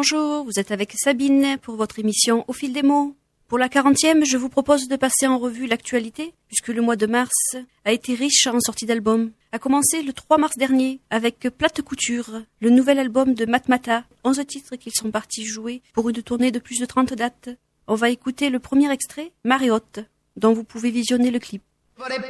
Bonjour, vous êtes avec Sabine pour votre émission Au fil des mots. Pour la quarantième, je vous propose de passer en revue l'actualité, puisque le mois de mars a été riche en sorties d'albums. A commencé le 3 mars dernier avec Plate Couture, le nouvel album de Matmata, 11 titres qu'ils sont partis jouer pour une tournée de plus de 30 dates. On va écouter le premier extrait, Marée Haute, dont vous pouvez visionner le clip.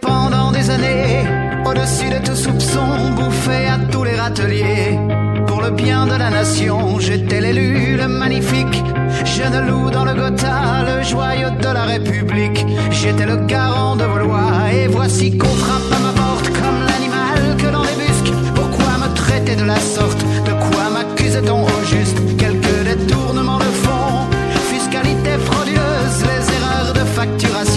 Pendant des années, au-dessus de tout soupçon, à tous les râteliers. Pour le bien de la nation, j'étais l'élu, le magnifique. Jeune loup dans le Gotha, le joyau de la République. J'étais le garant de vos lois, et voici qu'on frappe à ma porte comme l'animal que l'on débusque. Pourquoi me traiter de la sorte? De quoi m'accuse-t-on au juste? Quelques détournements de fonds, fiscalité frauduleuse, les erreurs de facturation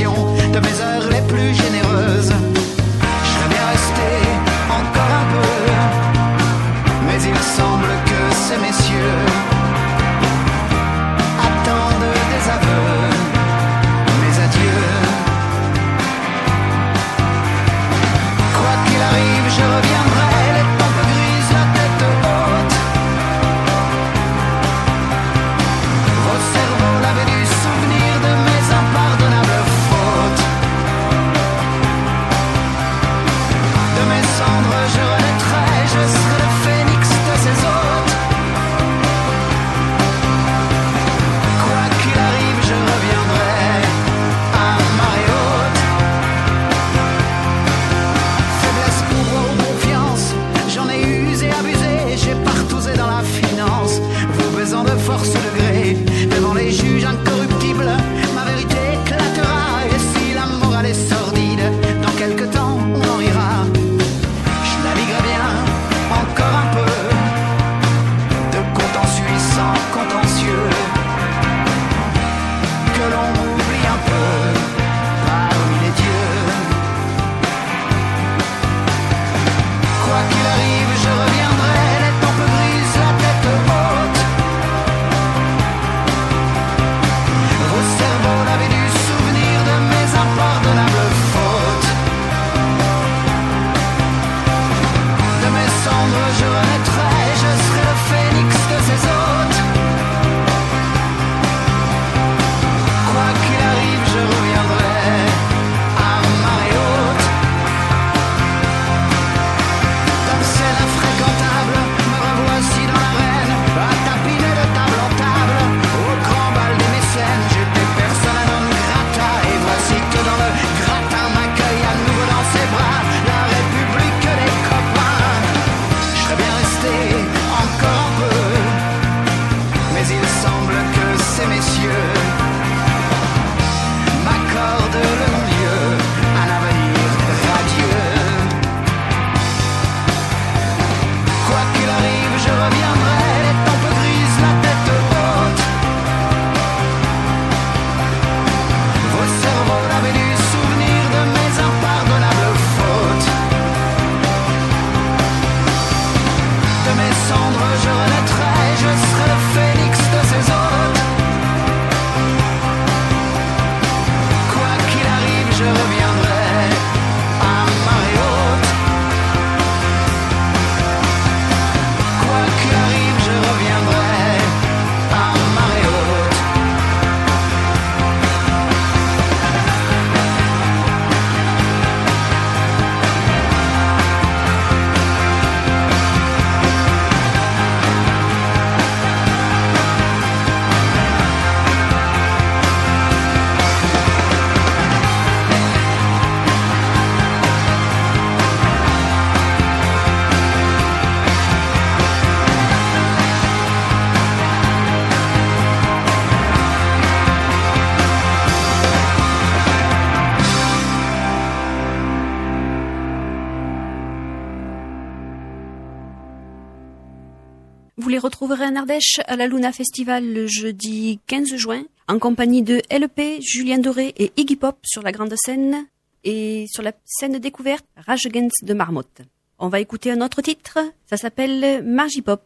en Ardèche à la Luna Festival le jeudi 15 juin en compagnie de LP, Julien Doré et Iggy Pop sur la grande scène et sur la scène découverte Rage Against de Marmotte. On va écouter un autre titre, ça s'appelle Margie Pop.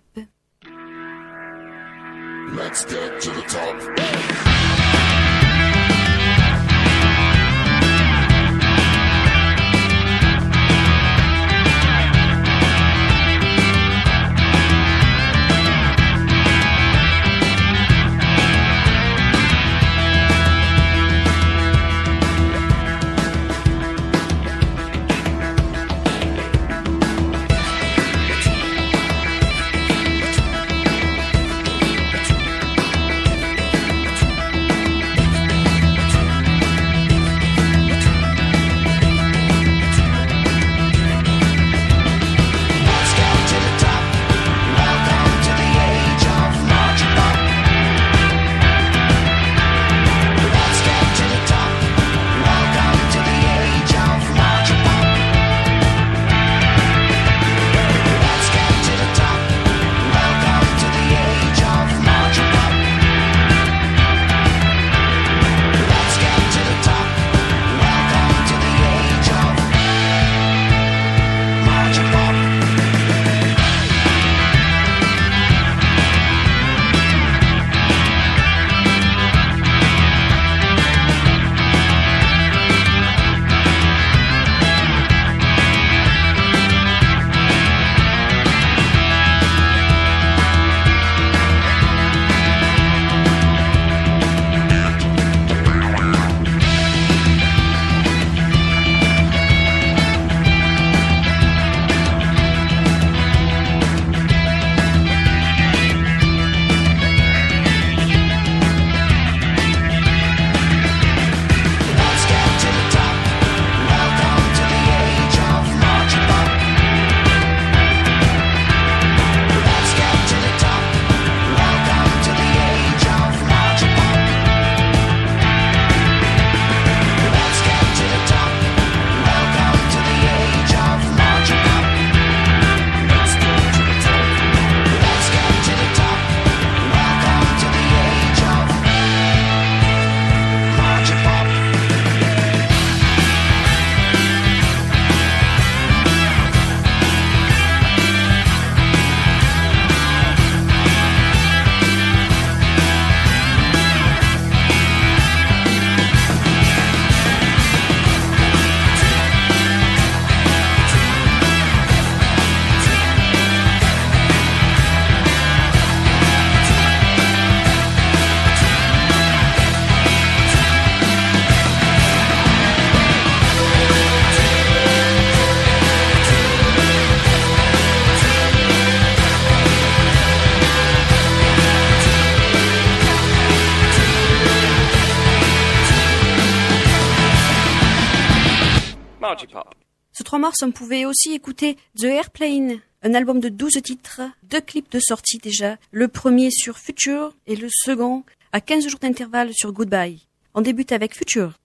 Ce 3 mars, on pouvait aussi écouter The Airplane, un album de 12 titres, deux clips de sortie déjà, le premier sur Future et le second à 15 jours d'intervalle sur Goodbye. On débute avec Future.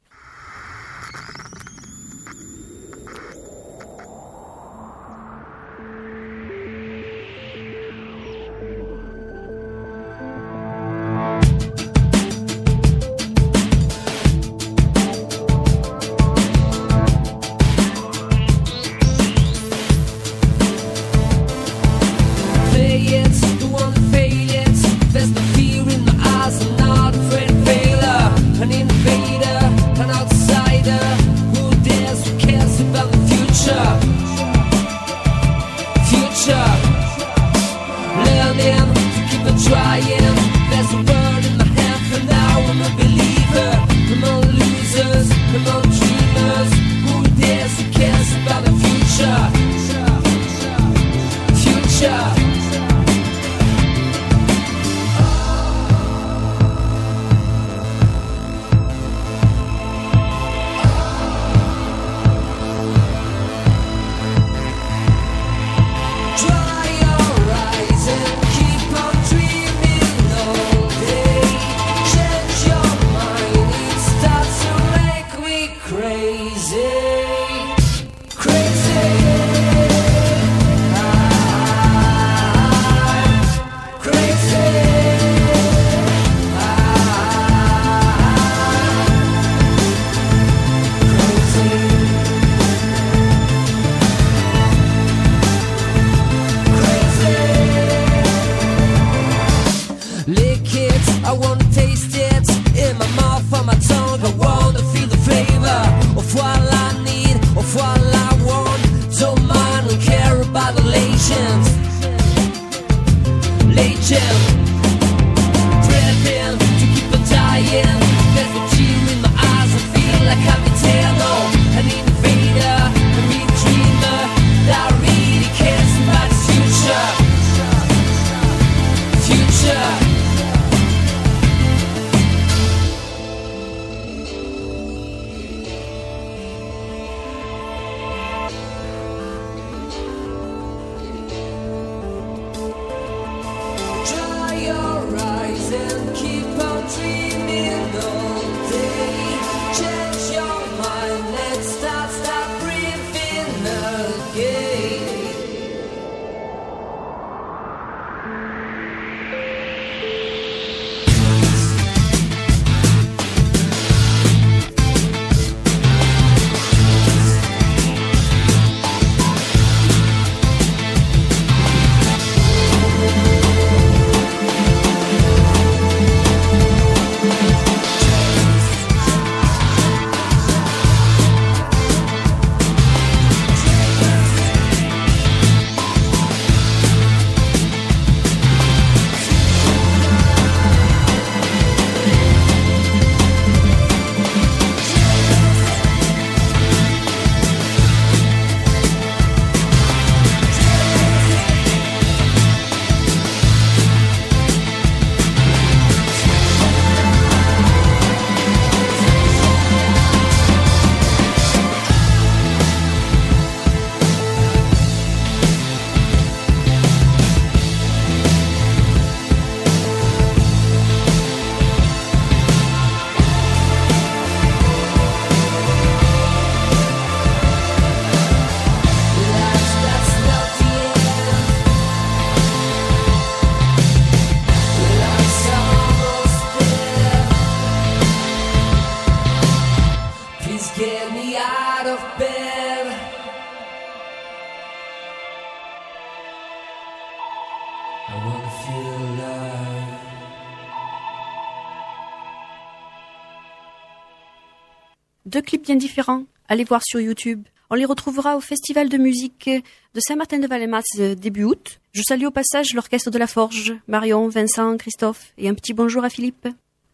Deux clips bien différents. Allez voir sur YouTube. On les retrouvera au Festival de musique de Saint-Martin-de-Vallemas euh, début août. Je salue au passage l'orchestre de la Forge, Marion, Vincent, Christophe et un petit bonjour à Philippe.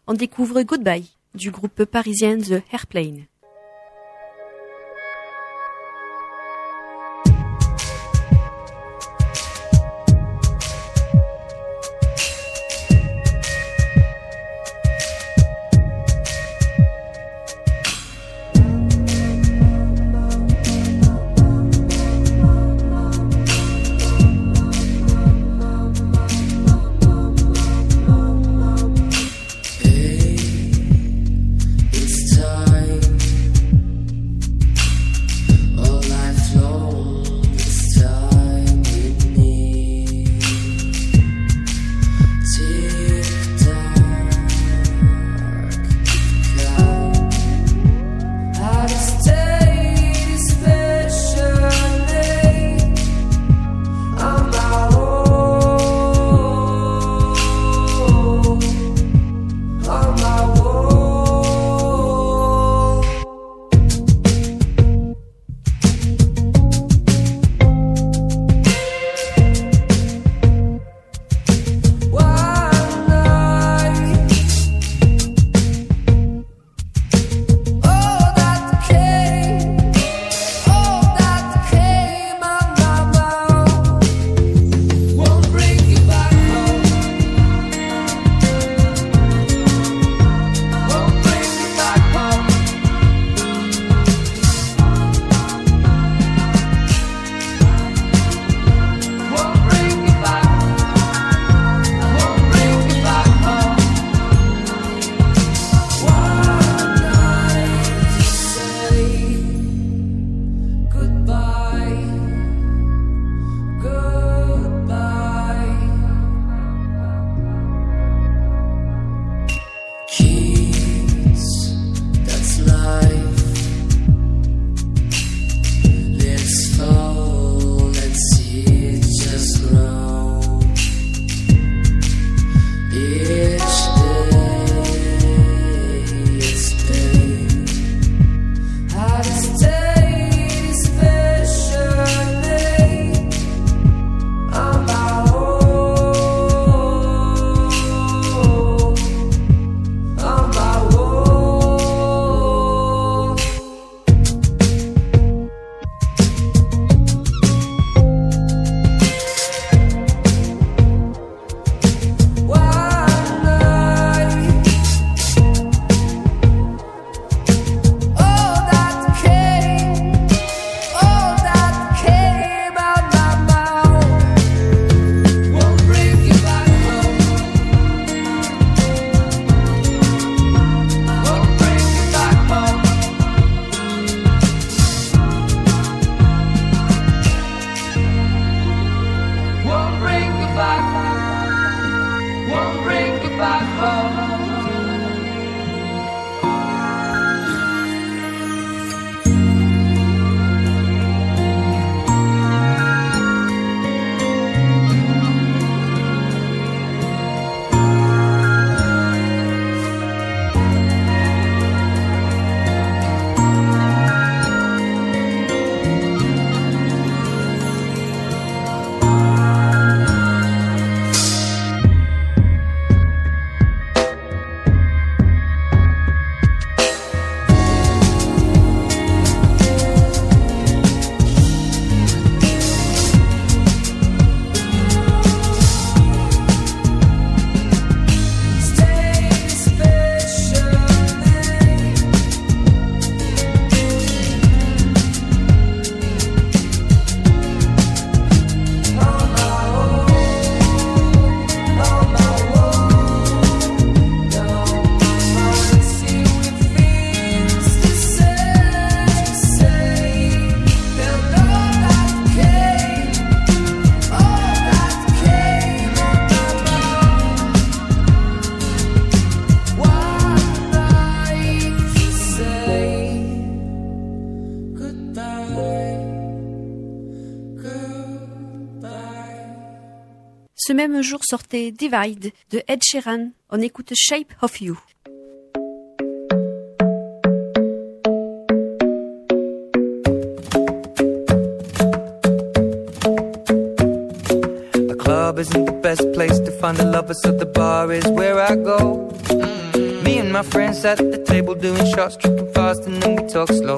On découvre Goodbye du groupe parisien The Airplane. Ce même jour sortait Divide de Ed Sheeran. On écoute Shape of You. The club isn't the best place to find a lover, so the bar is where I go. Me and my friends at the table doing shots, tripping fast, and then we talk slow.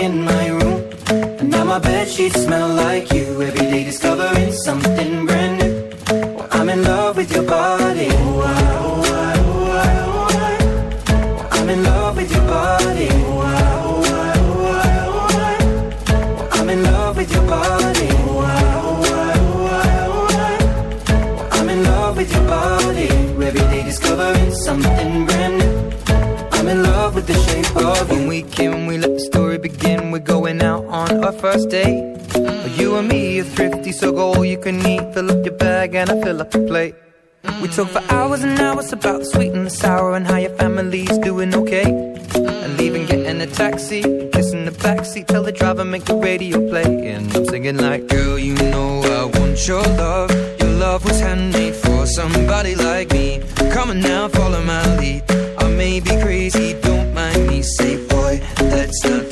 in my room. And now my bed sheets smell like you. Every day discovering something brand new. I'm in love with your body. Oh, I, begin. We're going out on our first date. Mm. You and me are thrifty, so go all you can eat. Fill up your bag and I fill up the plate. We talk for mm. hours and hours about the sweet and the sour and how your family's doing okay. Mm. And leaving, getting a taxi, kissing the backseat, tell the driver make the radio play. And I'm singing like, girl, you know I want your love. Your love was handmade for somebody like me. Come on now, follow my lead. I may be crazy, don't mind me. Say, boy, let's not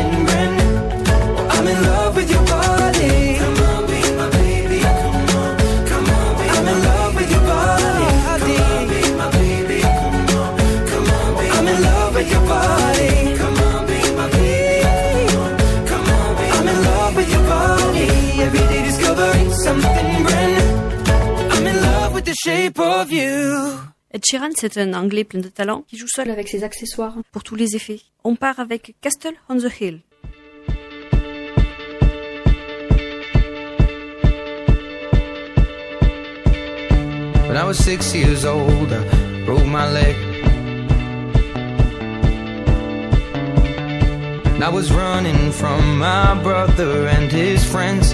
of you. Ed Sheeran, c'est un Anglais plein de talent qui joue seul avec ses accessoires pour tous les effets. On part avec Castle on the Hill. When I was six years old, I broke my leg. And I was running from my brother and his friends.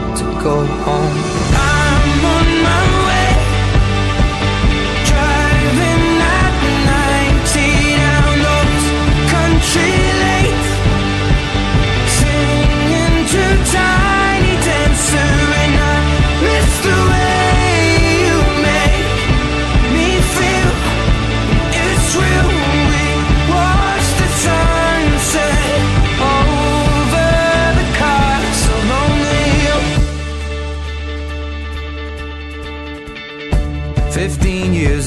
go home.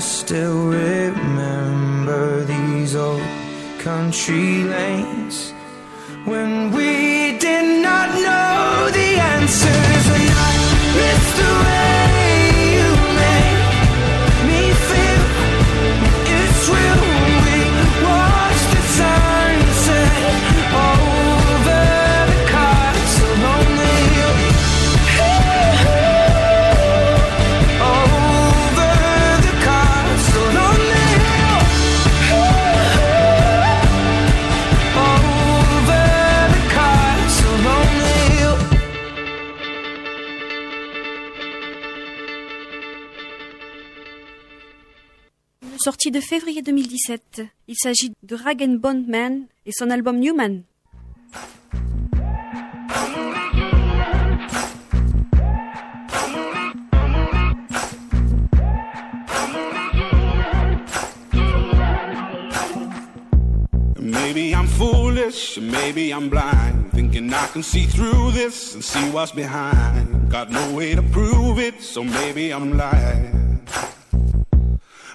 Still remember these old country lanes. When we did not know the answers de février 2017. Il s'agit de Rag Bond Man et son album Newman. Maybe I'm foolish, maybe I'm blind. Thinking I can see through this and see what's behind. Got no way to prove it, so maybe I'm lying.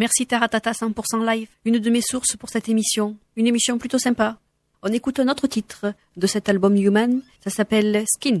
Merci Taratata 100% live, une de mes sources pour cette émission. Une émission plutôt sympa. On écoute un autre titre de cet album Human, ça s'appelle Skin.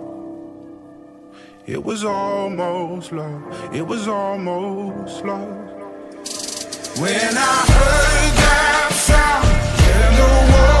It was almost love, it was almost love. When I heard that sound, and the walls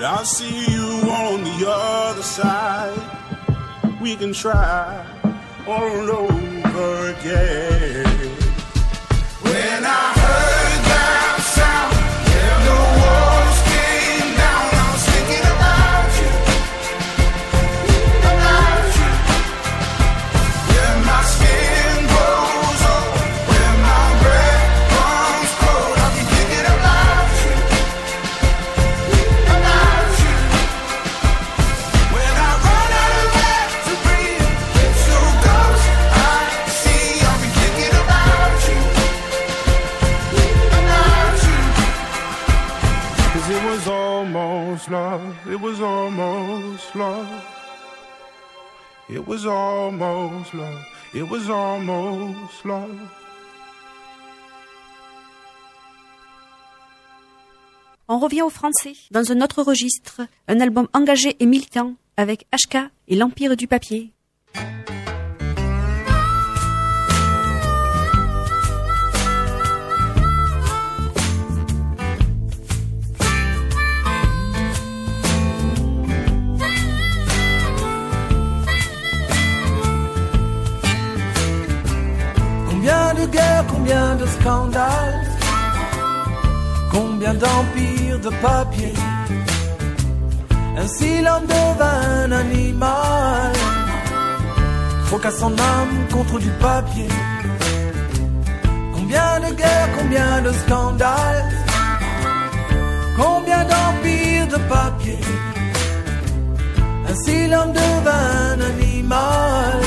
But I see you on the other side. We can try all over again. On revient au français, dans un autre registre, un album engagé et militant avec HK et l'Empire du papier. Guerres, combien de scandales, combien d'empires de papier, Ainsi l'homme devint un animal. Troqua son âme contre du papier. Combien de guerres, combien de scandales, combien d'empires de papier. Ainsi l'homme devint un animal.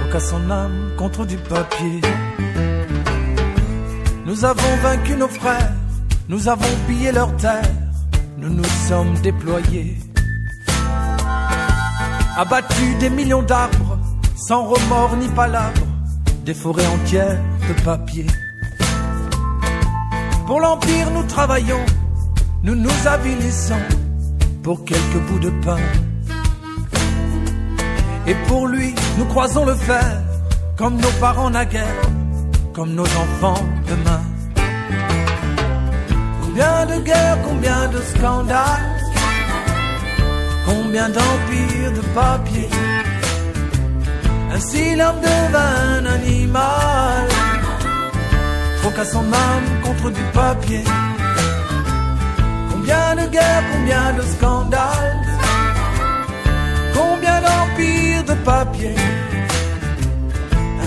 Troqua son âme contre du papier. Nous avons vaincu nos frères, nous avons pillé leurs terres, nous nous sommes déployés. Abattu des millions d'arbres, sans remords ni palabres, des forêts entières de papier. Pour l'Empire, nous travaillons, nous nous avilissons pour quelques bouts de pain. Et pour lui, nous croisons le fer, comme nos parents naguère, comme nos enfants demain. Combien de guerres, combien de scandales, combien d'empires de papier. Ainsi l'homme devint un animal, troqua son âme contre du papier. Combien de guerres, combien de scandales, combien d'empires de papier.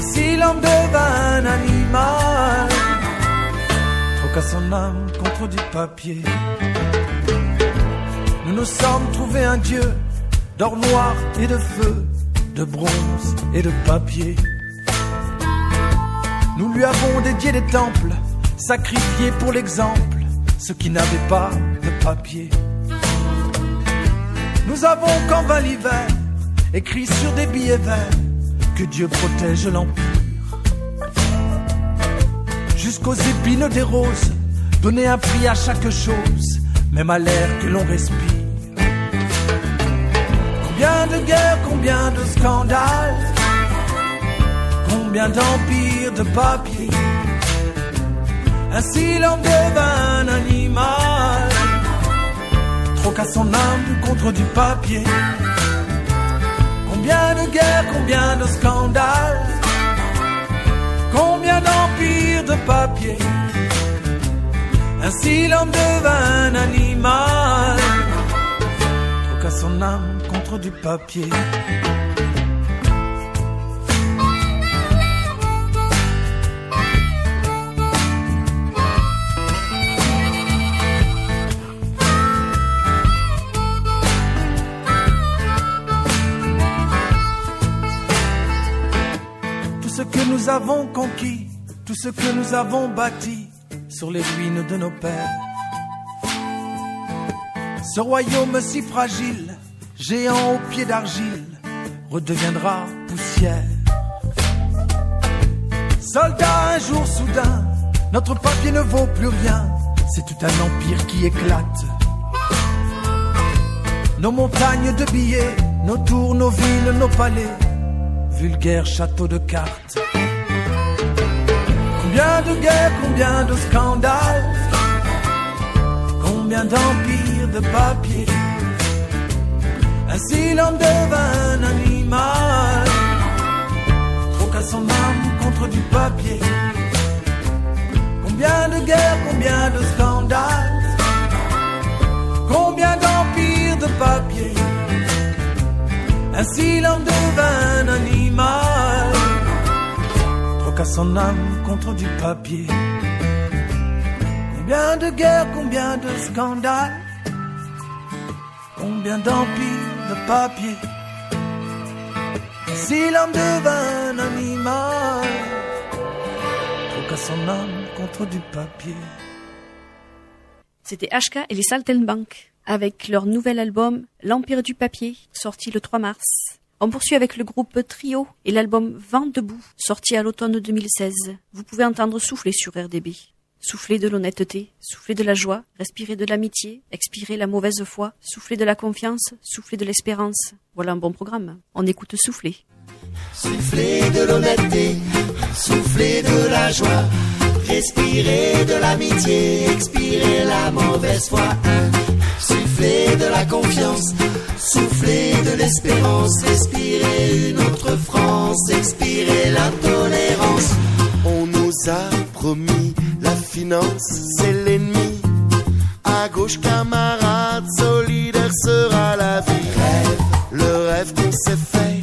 Ainsi l'homme devint un animal, troqua son âme contre du papier. Nous nous sommes trouvés un dieu d'or noir et de feu, de bronze et de papier. Nous lui avons dédié des temples, sacrifiés pour l'exemple, ceux qui n'avaient pas de papier. Nous avons, quand vint l'hiver, écrit sur des billets verts que Dieu protège l'empire. Jusqu'aux épines des roses, donner un prix à chaque chose, même à l'air que l'on respire. Combien de guerres, combien de scandales, combien d'empires de papier. Ainsi l'homme devint un animal, troqua son âme contre du papier. Combien de guerres, combien de scandales, combien d'empires de papier. Ainsi l'homme devint un animal, troqua son âme contre du papier. Que nous avons conquis, tout ce que nous avons bâti sur les ruines de nos pères. Ce royaume si fragile, géant aux pieds d'argile, redeviendra poussière. Soldats, un jour soudain, notre papier ne vaut plus rien, c'est tout un empire qui éclate. Nos montagnes de billets, nos tours, nos villes, nos palais, vulgaires châteaux de cartes. Combien de guerres, combien de scandales, combien d'empires de papier. Ainsi l'homme devint un animal, troqua son âme contre du papier. Combien de guerres, combien de scandales, combien d'empires de papier. Ainsi l'homme devint un animal, troqua son âme contre du papier. Combien de guerres, combien de scandales, combien d'empires de papier. Si l'homme devint un animal, troqua son âme contre du papier. C'était HK et les Saltenbank avec leur nouvel album L'Empire du papier, sorti le 3 mars. On poursuit avec le groupe Trio et l'album Vent debout, sorti à l'automne 2016. Vous pouvez entendre souffler sur RDB. Souffler de l'honnêteté, souffler de la joie, respirer de l'amitié, expirer la mauvaise foi, souffler de la confiance, souffler de l'espérance. Voilà un bon programme. On écoute souffler. Souffler de l'honnêteté, souffler de la joie, respirer de l'amitié, expirer la mauvaise foi. Soufflez de la confiance, soufflez de l'espérance, respirez une autre France, expirez la tolérance. On nous a promis la finance, c'est l'ennemi. À gauche, camarades, solidaire sera la vie. Rêve, le rêve qu'on s'est fait,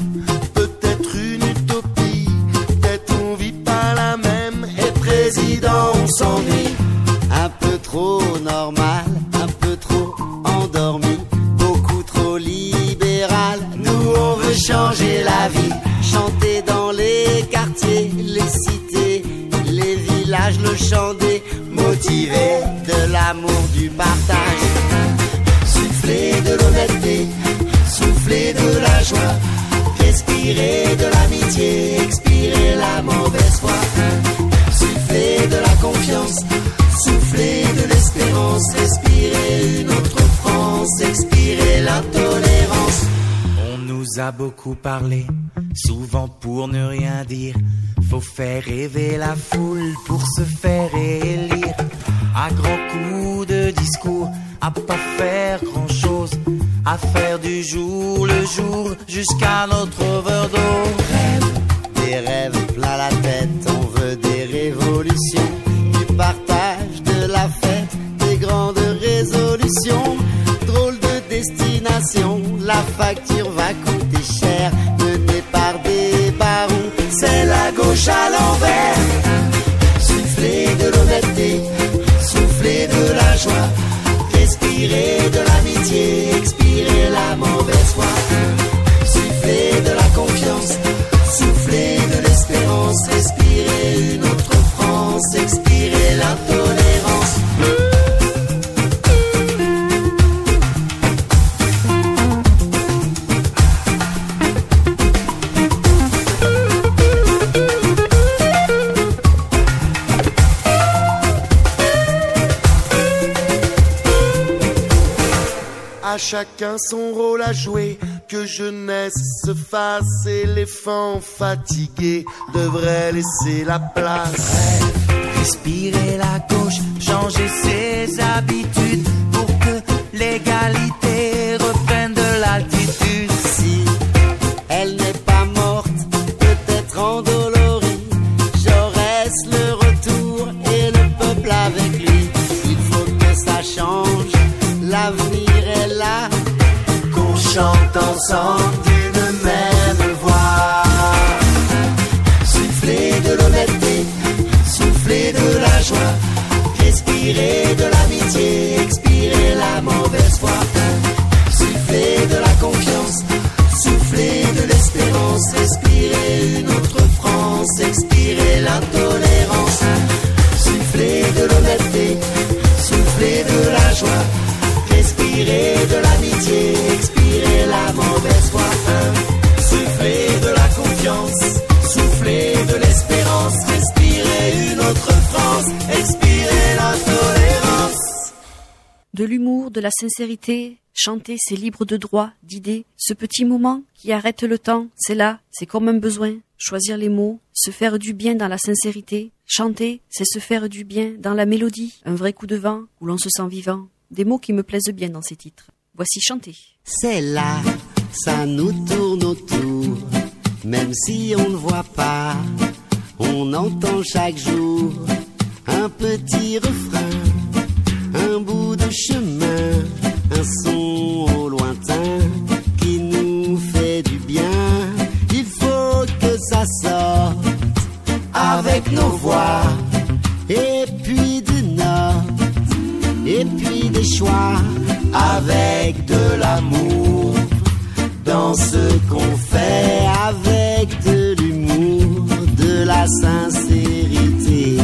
peut-être une utopie. Peut-être on vit pas la même, et président, on s'ennuie. Un peu trop normal le chant des motivés, de l'amour, du partage. Souffler de l'honnêteté, souffler de la joie, respirer de l'amitié, expirer la mauvaise foi. Beaucoup parlé, souvent pour ne rien dire. Faut faire rêver la foule pour se faire élire. À grands coups de discours, à pas faire grand chose, à faire du jour le jour jusqu'à notre overdose. Des rêves plein la tête, on veut des révolutions, du partage, de la fête, des grandes résolutions. Drôle de destination, la facture va coûter cher, menée par des barons, c'est la gauche à l'envers. Souffler de l'honnêteté, souffler de la joie, respirer de chacun son rôle à jouer, que jeunesse se fasse, éléphant fatigué. Devrait laisser la place. Respirer la gauche, changer ses habitudes qu'on chante ensemble de la sincérité, chanter, c'est libre de droit, d'idées. Ce petit moment qui arrête le temps, c'est là, c'est comme un besoin. Choisir les mots, se faire du bien dans la sincérité. Chanter, c'est se faire du bien dans la mélodie. Un vrai coup de vent où l'on se sent vivant. Des mots qui me plaisent bien dans ces titres. Voici chanter. C'est là, ça nous tourne autour, même si on ne voit pas, on entend chaque jour un petit refrain, un bout de chemin, un son au lointain qui nous fait du bien. Il faut que ça sorte avec nos voix, et puis des notes, et puis des choix avec de l'amour dans ce qu'on fait avec de l'humour, de la sincérité.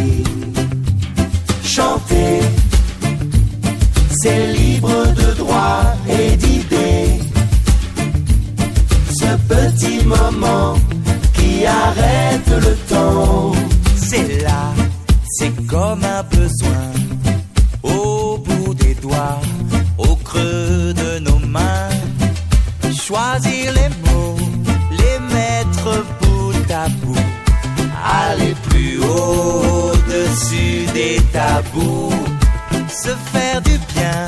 Chanter, c'est libre de droit et d'idées. Ce petit moment qui arrête le temps. C'est là, c'est comme un besoin. Au bout des doigts, au creux de nos mains. Choisir les mots, les mettre bout à bout. Aller plus haut, au-dessus des tabous se faire du bien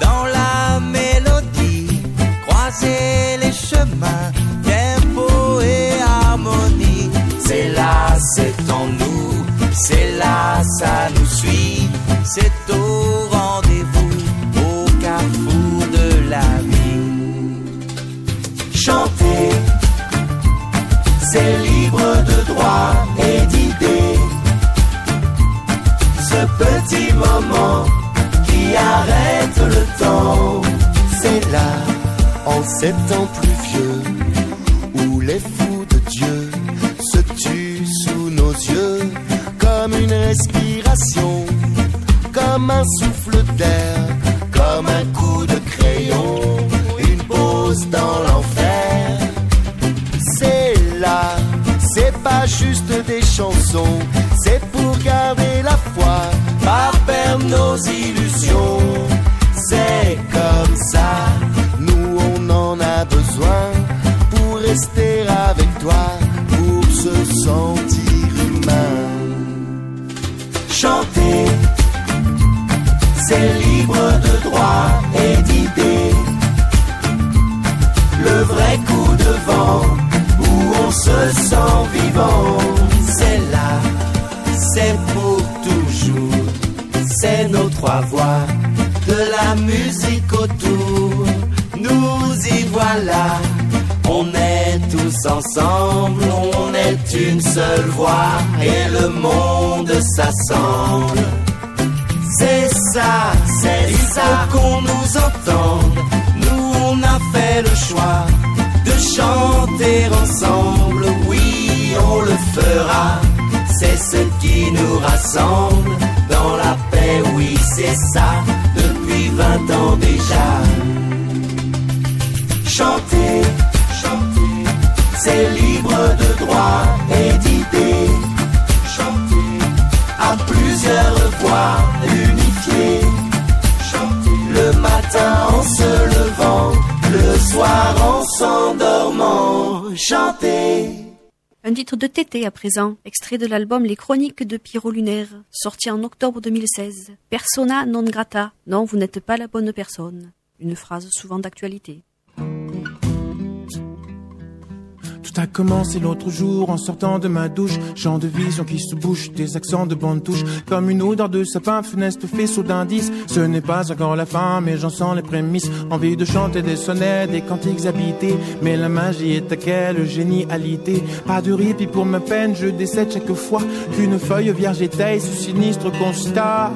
dans la mélodie, croiser les chemins, tempo et harmonie. C'est là, c'est en nous, c'est là, ça nous suit, c'est au rendez-vous, au carrefour de la vie. Chanter, c'est libre de droit et d'idées. Ce petit moment arrête le temps. C'est là, en ces temps pluvieux, où les fous de Dieu se tuent sous nos yeux, comme une respiration, comme un souffle d'air, comme un coup de crayon, une pause dans l'enfer. C'est là, c'est pas juste des chansons, c'est pour garder la foi, nos illusions. Et le monde s'assemble. C'est ça, c'est ça qu'on nous entende. Nous on a fait le choix de chanter ensemble. Oui, on le fera. C'est ce qui nous rassemble dans la paix. Oui, c'est ça depuis 20 ans déjà. Chanter, chanter, c'est libre de droit et Un titre de Tété à présent, extrait de l'album Les Chroniques de Pierrot Lunaire, sorti en octobre 2016. Persona non grata. Non, vous n'êtes pas la bonne personne. Une phrase souvent d'actualité. Tout a commencé l'autre jour en sortant de ma douche. Champ de vision qui se bouche, des accents de bonne touche. Comme une odeur de sapin, funeste faisceau d'indices. Ce n'est pas encore la fin, mais j'en sens les prémices. Envie de chanter des sonnets, des cantiques habités. Mais la magie est à quelle génialité. Pas de répit pour ma peine, je décède chaque fois qu'une feuille vierge étaye ce sinistre constat.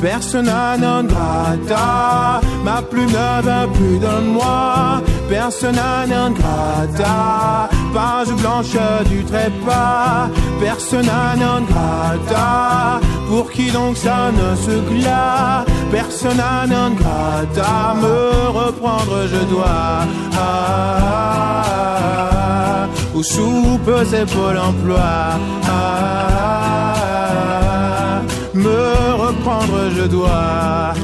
Persona non grata, ma plume ne veut plus de moi. Persona non grata, page blanche du trépas. Persona non grata, pour qui donc ça ne se glace? Persona non grata, me reprendre je dois. Ah, ah, ah, ou soupe c'est Pôle. Me reprendre je dois.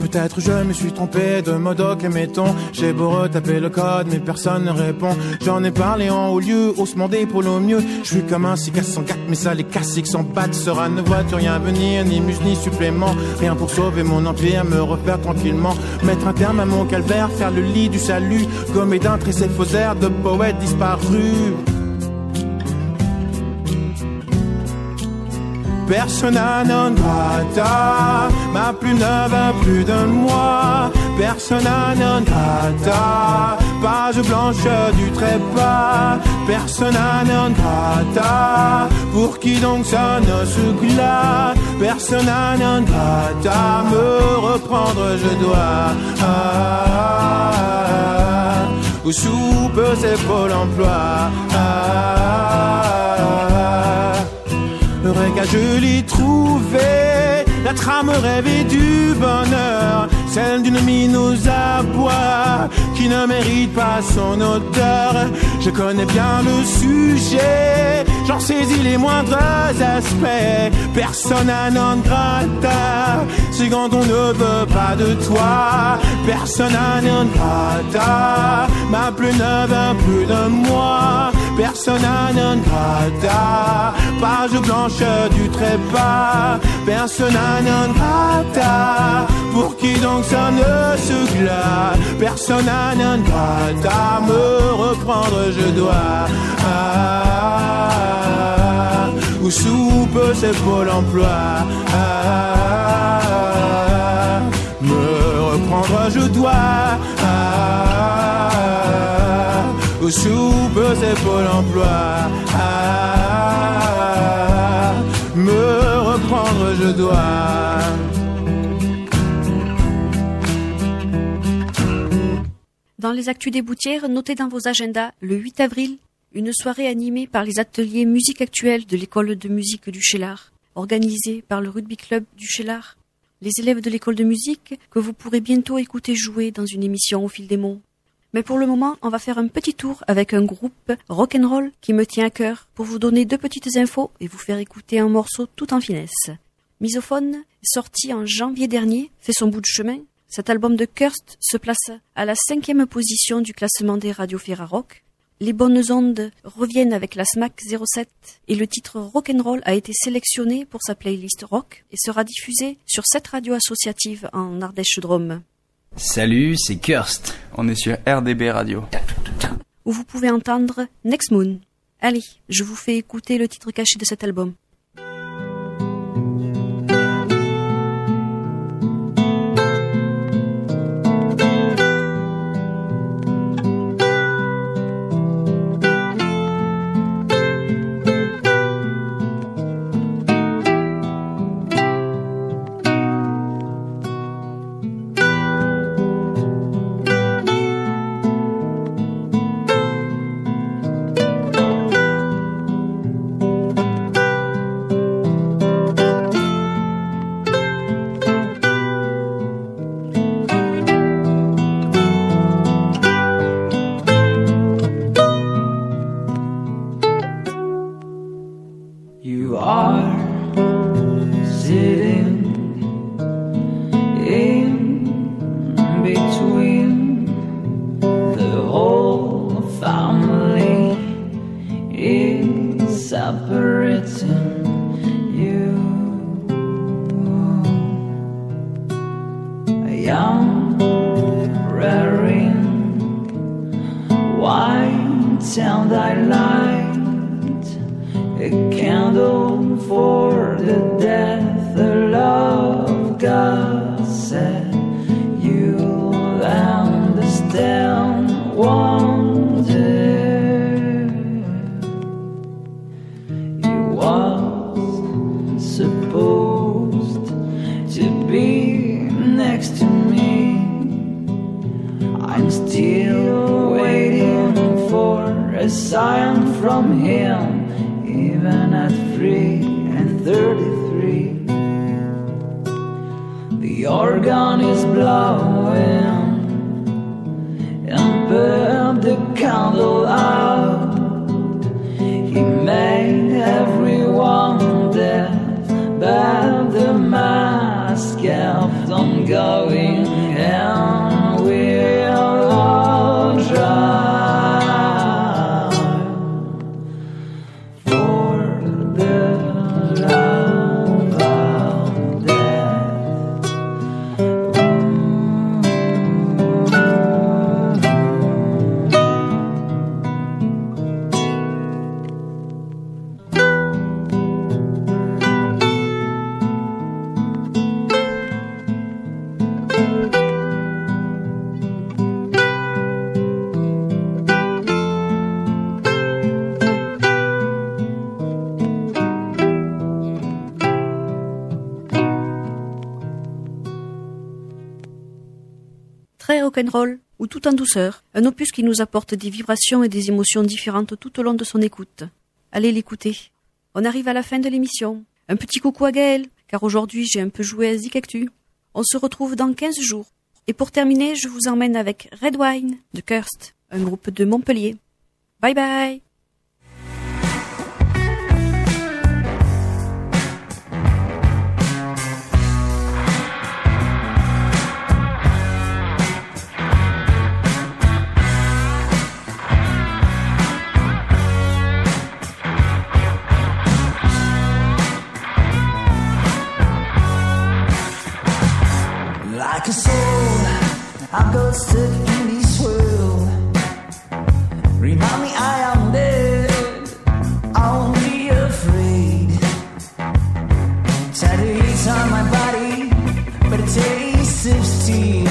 Peut-être je me suis trompé de modoc et mettons. J'ai beau retaper le code mais personne ne répond. J'en ai parlé en haut lieu, haussement pour le mieux. Je suis comme un 604 mais ça les classiques s'en battent. Sera ne vois-tu rien venir, ni muse ni supplément. Rien pour sauver mon empire, me refaire tranquillement. Mettre un terme à mon calvaire, faire le lit du salut. Gommer d'un trait ces de poètes disparus Persona non grata, ma plume ne veut plus de moi. Persona non grata, page blanche du trépas. Persona non grata, pour qui donc ça ne se glace. Persona non grata, me reprendre je dois. Ou soupe c'est. Je l'ai trouvé, la trame rêvée du bonheur, celle d'une mine aux abois qui ne mérite pas son auteur. Je connais bien le sujet, j'en saisis les moindres aspects. Persona non grata, c'est quand on ne veut pas de toi. Persona non grata, ma plume ne veut plus de moi. Persona non grata, page blanche du trépas. Persona non grata, pour qui donc ça ne se glace? Persona non grata, me reprendre je dois. Ah, ou soupe c'est Pôle emploi? Ah, me reprendre je dois. Ah. Dans les actus des boutières, notez dans vos agendas le 8 avril une soirée animée par les ateliers musique actuelle de l'école de musique du Chélar, organisée par le rugby club du Chélar. Les élèves de l'école de musique que vous pourrez bientôt écouter jouer dans une émission au fil des mots. Mais pour le moment, on va faire un petit tour avec un groupe rock'n'roll qui me tient à cœur pour vous donner deux petites infos et vous faire écouter un morceau tout en finesse. Misophone, sorti en janvier dernier, fait son bout de chemin. Cet album de Kirst se place à la cinquième position du classement des radios Rock. Les bonnes ondes reviennent avec la SMAC 07 et le titre Rock'n'Roll a été sélectionné pour sa playlist rock et sera diffusé sur cette radio associative en Ardèche-Drôme. Salut, c'est Kirst. On est sur RDB Radio. Où vous pouvez entendre Next Moon. Allez, je vous fais écouter le titre caché de cet album. Ou tout en douceur, un opus qui nous apporte des vibrations et des émotions différentes tout au long de son écoute. Allez l'écouter. On arrive à la fin de l'émission. Un petit coucou à Gaël, car aujourd'hui j'ai un peu joué à Zikactu. On se retrouve dans 15 jours. Et pour terminer, je vous emmène avec Red Wine de Kirst, un groupe de Montpellier. Bye bye like a soul. I'm got stuck in this world. Remind me I am dead. I won't be afraid. Tattoos on my body, but a taste of steel.